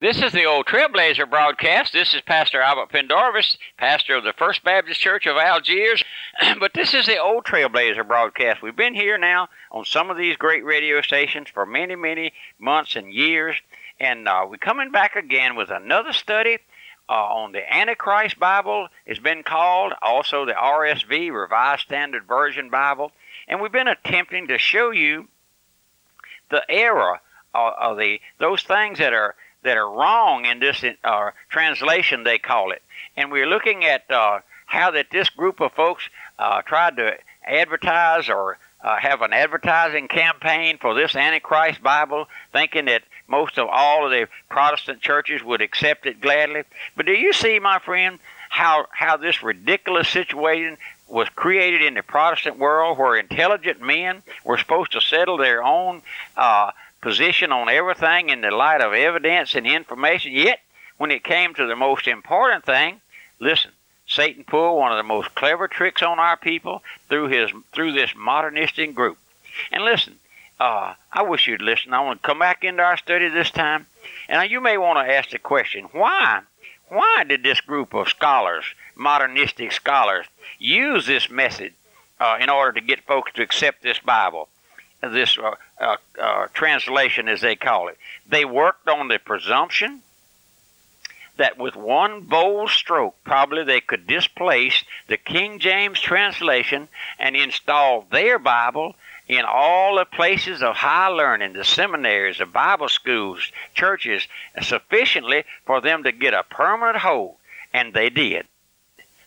This is the old Trailblazer broadcast. This is Pastor Albert Pendarvis, pastor of the First Baptist Church of Algiers. but this is the old Trailblazer broadcast. We've been here now on some of these great radio stations for many, many months and years. And uh, we're coming back again with another study uh, on the Antichrist Bible. It's been called also the RSV, Revised Standard Version Bible. And we've been attempting to show you the error of, of the those things that are that are wrong in this uh, translation, they call it. And we're looking at uh, how that this group of folks uh, tried to advertise or uh, have an advertising campaign for this Antichrist Bible, thinking that most of all of the Protestant churches would accept it gladly. But do you see, my friend, how how this ridiculous situation was created in the Protestant world, where intelligent men were supposed to settle their own uh, position on everything in the light of evidence and information. Yet, when it came to the most important thing, listen, Satan pulled one of the most clever tricks on our people through his through this modernistic group. And listen, uh, I wish you'd listen. I want to come back into our study this time, and you may want to ask the question: Why? Why did this group of scholars, modernistic scholars, use this method uh, in order to get folks to accept this Bible? This uh, uh, uh, translation, as they call it. They worked on the presumption that with one bold stroke, probably they could displace the King James translation and install their Bible in all the places of high learning, the seminaries, the Bible schools, churches, sufficiently for them to get a permanent hold. And they did.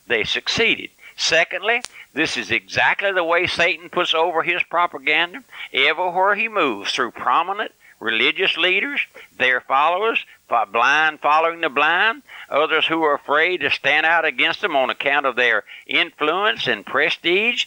They succeeded. Secondly, this is exactly the way Satan puts over his propaganda. Everywhere he moves through prominent religious leaders, their followers, blind following the blind, others who are afraid to stand out against them on account of their influence and prestige,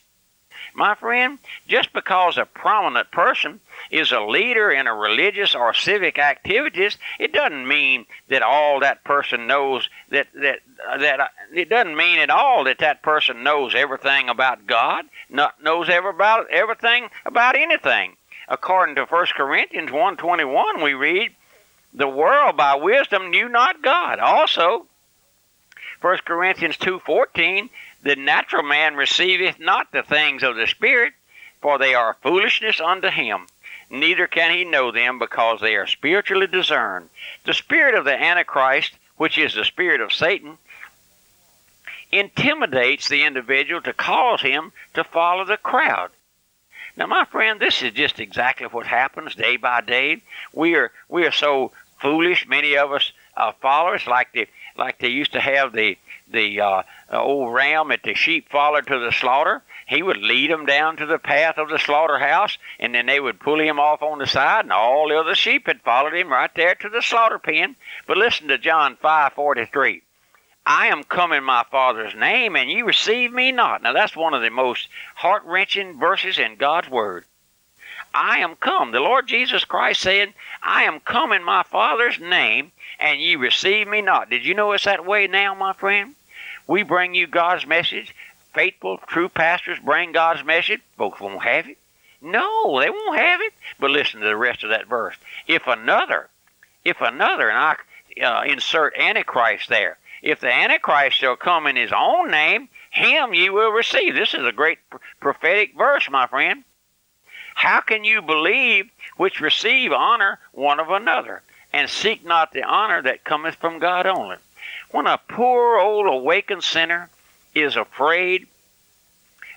my friend, just because a prominent person is a leader in a religious or civic activities, it doesn't mean that all that person knows that that that uh, it doesn't mean at all that that person knows everything about God, not knows ever about everything about anything. According to 1 Corinthians 1:21, we read, "The world by wisdom knew not God." Also, 1 Corinthians 2:14 the natural man receiveth not the things of the Spirit, for they are foolishness unto him. Neither can he know them, because they are spiritually discerned. The spirit of the Antichrist, which is the spirit of Satan, intimidates the individual to cause him to follow the crowd. Now, my friend, this is just exactly what happens day by day. We are we are so foolish. Many of us uh, followers, like the like they used to have the the uh, Uh, old ram that the sheep followed to the slaughter. He would lead them down to the path of the slaughterhouse, and then they would pull him off on the side, and all the other sheep had followed him right there to the slaughter pen. But listen to John 5:43. I am come in my Father's name, and ye receive me not. Now that's one of the most heart-wrenching verses in God's Word. I am come. The Lord Jesus Christ said, I am come in my Father's name, and ye receive me not. Did you know it's that way now, my friend? We bring you God's message. Faithful, true pastors bring God's message. Folks won't have it. No, they won't have it. But listen to the rest of that verse. If another, if another, and I uh, insert Antichrist there, if the Antichrist shall come in his own name, him ye will receive. This is a great prophetic verse, my friend. How can you believe which receive honor one of another, and seek not the honor that cometh from God only? When a poor old awakened sinner is afraid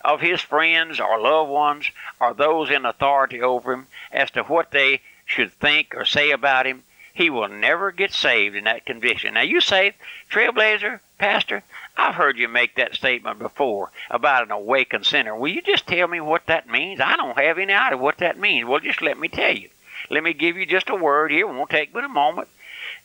of his friends or loved ones or those in authority over him as to what they should think or say about him, he will never get saved in that conviction. Now, you say, Trailblazer, Pastor, I've heard you make that statement before about an awakened sinner. Will you just tell me what that means? I don't have any idea what that means. Well, just let me tell you. Let me give you just a word here. It won't take but a moment.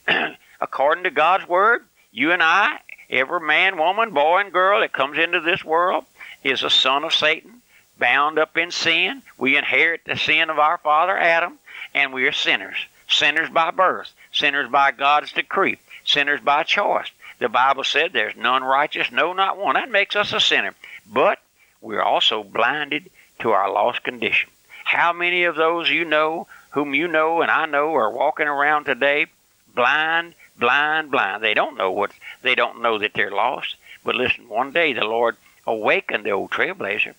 According to God's word, you and I, every man, woman, boy, and girl that comes into this world is a son of Satan, bound up in sin. We inherit the sin of our father Adam, and we are sinners. Sinners by birth, sinners by God's decree, sinners by choice. The Bible said there's none righteous, no, not one. That makes us a sinner. But we're also blinded to our lost condition. How many of those you know, whom you know and I know, are walking around today blind, blind, blind. They don't know what they don't know that they're lost. But listen, one day the Lord awakened the old trailblazer,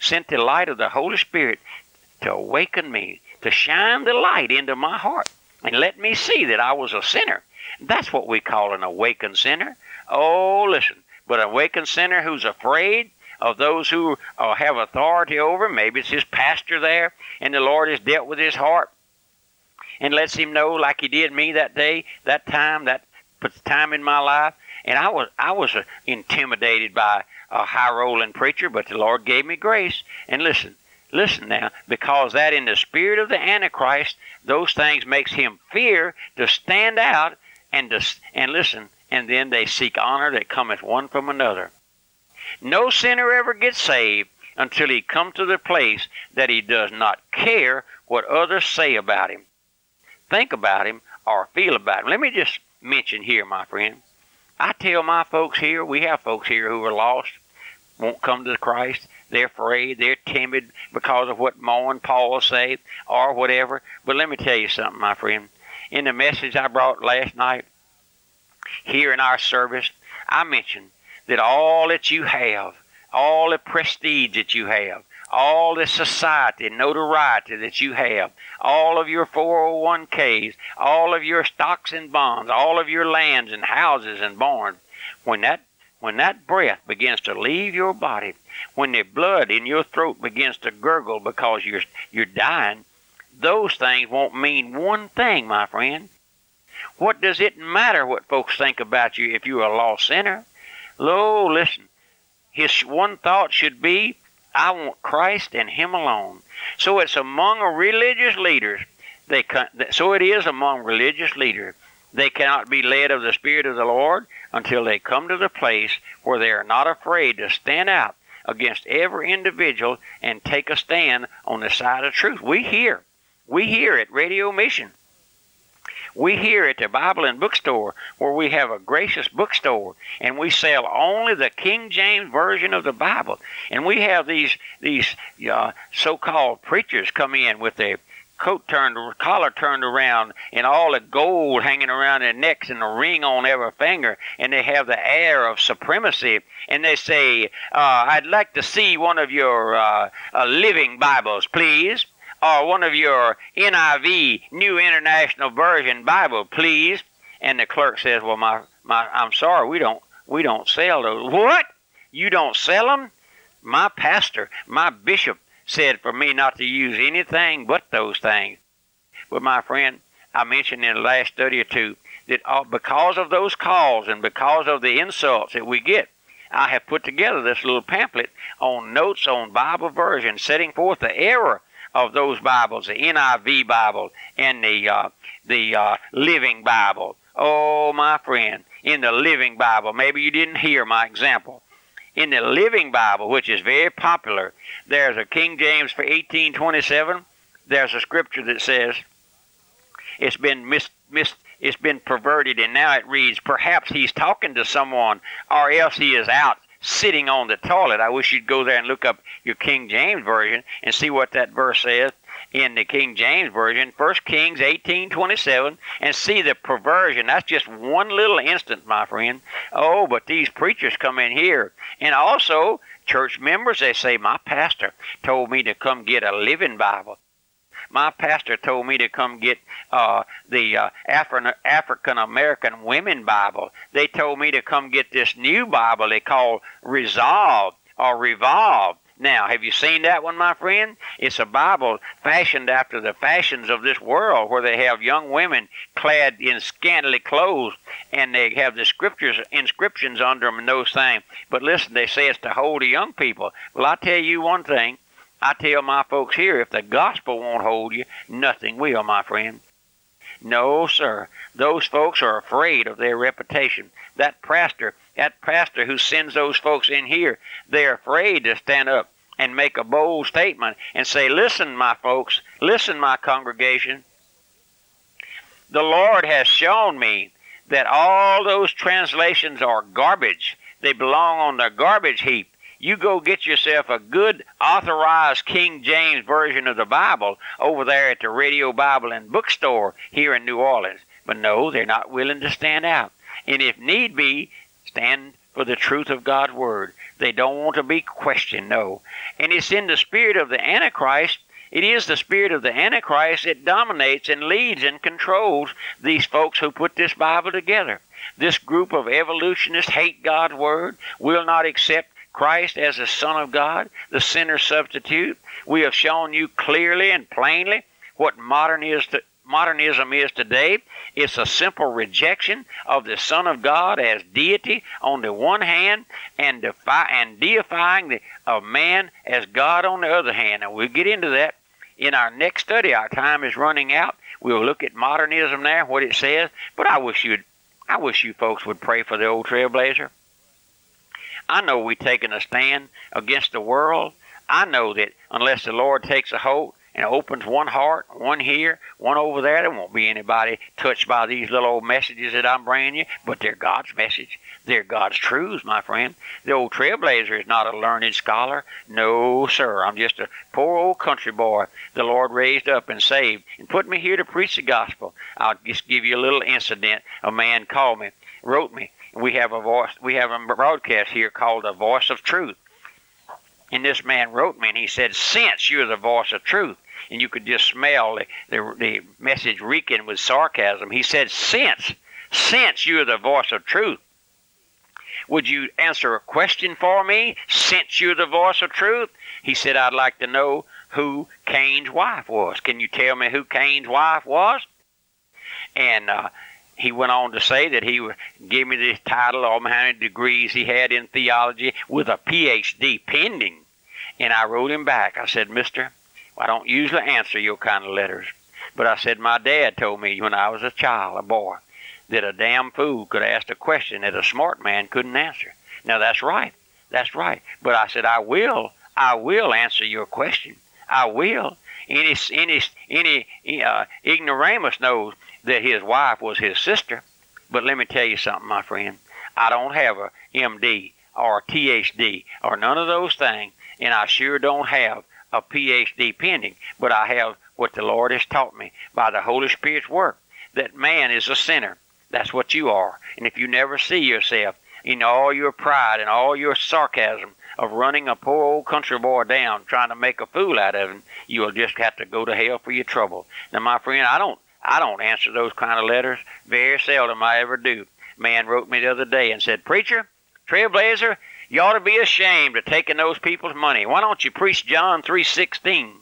sent the light of the Holy Spirit to awaken me, to shine the light into my heart, and let me see that I was a sinner. That's what we call an awakened sinner. Oh, listen, but an awakened sinner who's afraid of those who uh, have authority over him, maybe it's his pastor there, and the Lord has dealt with his heart and lets him know, like he did me that day, that time, that puts time in my life. And I was I was uh, intimidated by a high rolling preacher, but the Lord gave me grace. And listen, listen now, because that in the spirit of the Antichrist, those things makes him fear to stand out and to, and listen. And then they seek honor that cometh one from another. No sinner ever gets saved until he come to the place that he does not care what others say about him, think about him, or feel about him. Let me just mention here, my friend. I tell my folks here, we have folks here who are lost, won't come to Christ. They're afraid. They're timid because of what Mo and Paul say or whatever. But let me tell you something, my friend. In the message I brought last night here in our service, I mentioned that all that you have, all the prestige that you have, all this society notoriety that you have, all of your 401ks, all of your stocks and bonds, all of your lands and houses and barns, when that when that breath begins to leave your body, when the blood in your throat begins to gurgle because you're you're dying, those things won't mean one thing, my friend. What does it matter what folks think about you if you're a lost sinner? Lo, listen. His one thought should be, I want Christ and Him alone. So it's among religious leaders. They so it is among religious leaders. They cannot be led of the Spirit of the Lord until they come to the place where they are not afraid to stand out against every individual and take a stand on the side of truth. We here, we here at Radio Mission we here at the Bible and Bookstore, where we have a gracious bookstore, and we sell only the King James version of the Bible, and we have these these uh, so-called preachers come in with their coat turned, collar turned around, and all the gold hanging around their necks, and a ring on every finger, and they have the air of supremacy. And they say, uh, "I'd like to see one of your uh, uh living Bibles, please." Or one of your NIV, New International Version Bible, please. And the clerk says, well, my, my, I'm sorry, we don't, we don't sell those. What? You don't sell them? My pastor, my bishop said for me not to use anything but those things. But my friend, I mentioned in the last study or two that because of those calls and because of the insults that we get, I have put together this little pamphlet on notes on Bible version, setting forth the error of those Bibles, the NIV Bible and the uh, the uh, Living Bible. Oh, my friend, in the Living Bible, maybe you didn't hear my example. In the Living Bible, which is very popular, there's a King James for 1827. There's a scripture that says it's been mis, mis it's been perverted, and now it reads, perhaps he's talking to someone, or else he is out sitting on the toilet. I wish you'd go there and look up your King James Version and see what that verse says in the King James Version, 1 Kings 18:27, and see the perversion. That's just one little instance, my friend. Oh, but these preachers come in here, and also church members. They say, "My pastor told me to come get a Living Bible." My pastor told me to come get uh, the uh, Afri- African American Women Bible. They told me to come get this new Bible they call Resolve or Revolve. Now, have you seen that one, my friend? It's a Bible fashioned after the fashions of this world, where they have young women clad in scantily clothes, and they have the scriptures inscriptions under them and those things. But listen, they say it's to hold the young people. Well, I tell you one thing: I tell my folks here, if the gospel won't hold you, nothing will, my friend. No, sir. Those folks are afraid of their reputation. That pastor, that pastor who sends those folks in here, they're afraid to stand up and make a bold statement and say, Listen, my folks, listen, my congregation. The Lord has shown me that all those translations are garbage. They belong on the garbage heap you go get yourself a good authorized King James version of the Bible over there at the Radio Bible and Bookstore here in New Orleans. But no, they're not willing to stand out. And if need be, stand for the truth of God's word. They don't want to be questioned, no. And it's in the spirit of the Antichrist. It is the spirit of the Antichrist that dominates and leads and controls these folks who put this Bible together. This group of evolutionists hate God's word, will not accept Christ as the Son of God, the sinner substitute. We have shown you clearly and plainly what modern is to, modernism is today. It's a simple rejection of the Son of God as deity on the one hand, and defy and deifying the of man as God on the other hand. And we'll get into that in our next study. Our time is running out. We'll look at modernism there, what it says. But I wish you'd, I wish you folks would pray for the old trailblazer. I know we're taking a stand against the world. I know that unless the Lord takes a hold, and opens one heart, one here, one over there. There won't be anybody touched by these little old messages that I'm bringing you, but they're God's message. They're God's truths, my friend. The old trailblazer is not a learned scholar. No, sir. I'm just a poor old country boy the Lord raised up and saved and put me here to preach the gospel. I'll just give you a little incident. A man called me, wrote me. We have a voice. We have a broadcast here called the Voice of Truth. And this man wrote me and he said, Since you're the voice of truth, and you could just smell the, the, the message reeking with sarcasm. He said, Since, since you're the voice of truth, would you answer a question for me since you're the voice of truth? He said, I'd like to know who Cain's wife was. Can you tell me who Cain's wife was? And uh, he went on to say that he give me the title of how many degrees he had in theology with a PhD pending. And I wrote him back. I said, Mister, I don't usually answer your kind of letters. But I said, my dad told me when I was a child, a boy, that a damn fool could ask a question that a smart man couldn't answer. Now that's right. That's right. But I said, I will, I will answer your question. I will. Any, any, any uh, ignoramus knows that his wife was his sister. But let me tell you something, my friend. I don't have a MD or a THD or none of those things, and I sure don't have a PhD pending, but I have what the Lord has taught me by the Holy Spirit's work that man is a sinner. That's what you are. And if you never see yourself in all your pride and all your sarcasm of running a poor old country boy down, trying to make a fool out of him, you'll just have to go to hell for your trouble. Now, my friend, I don't, I don't answer those kind of letters. Very seldom I ever do. Man wrote me the other day and said, "Preacher, Trailblazer, you ought to be ashamed of taking those people's money. Why don't you preach John 3:16?"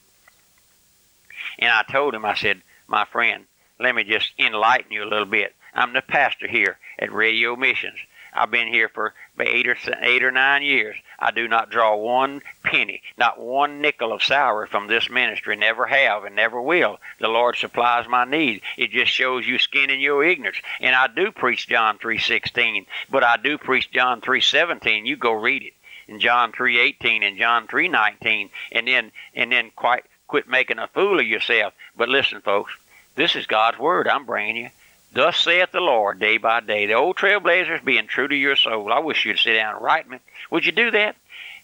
And I told him, I said, "My friend, let me just enlighten you a little bit. I'm the pastor here at Radio Missions. I've been here for eight or eight or nine years. I do not draw one penny, not one nickel of salary from this ministry. Never have and never will. The Lord supplies my need. It just shows you skin in your ignorance. And I do preach John three sixteen, but I do preach John three seventeen. You go read it. In John three eighteen and John three nineteen, and then and then quite quit making a fool of yourself. But listen, folks, this is God's word I'm bringing you. Thus saith the Lord, day by day. The old trailblazers being true to your soul. I wish you'd sit down and write me. Would you do that?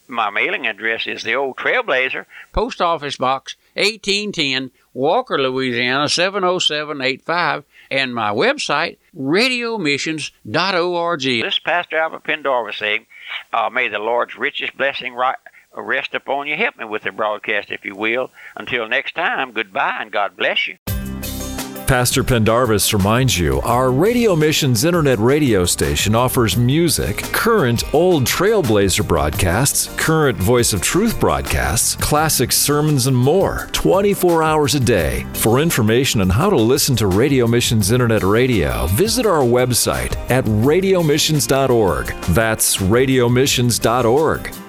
My mailing address is the old Trailblazer, Post Office Box 1810, Walker, Louisiana 70785, and my website, radiomissions.org. This is Pastor Albert Pendarvis saying, uh, May the Lord's richest blessing rest upon you. Help me with the broadcast, if you will. Until next time, goodbye and God bless you. Pastor Pendarvis reminds you our Radio Missions Internet radio station offers music, current old Trailblazer broadcasts, current Voice of Truth broadcasts, classic sermons, and more 24 hours a day. For information on how to listen to Radio Missions Internet Radio, visit our website at radiomissions.org. That's radiomissions.org.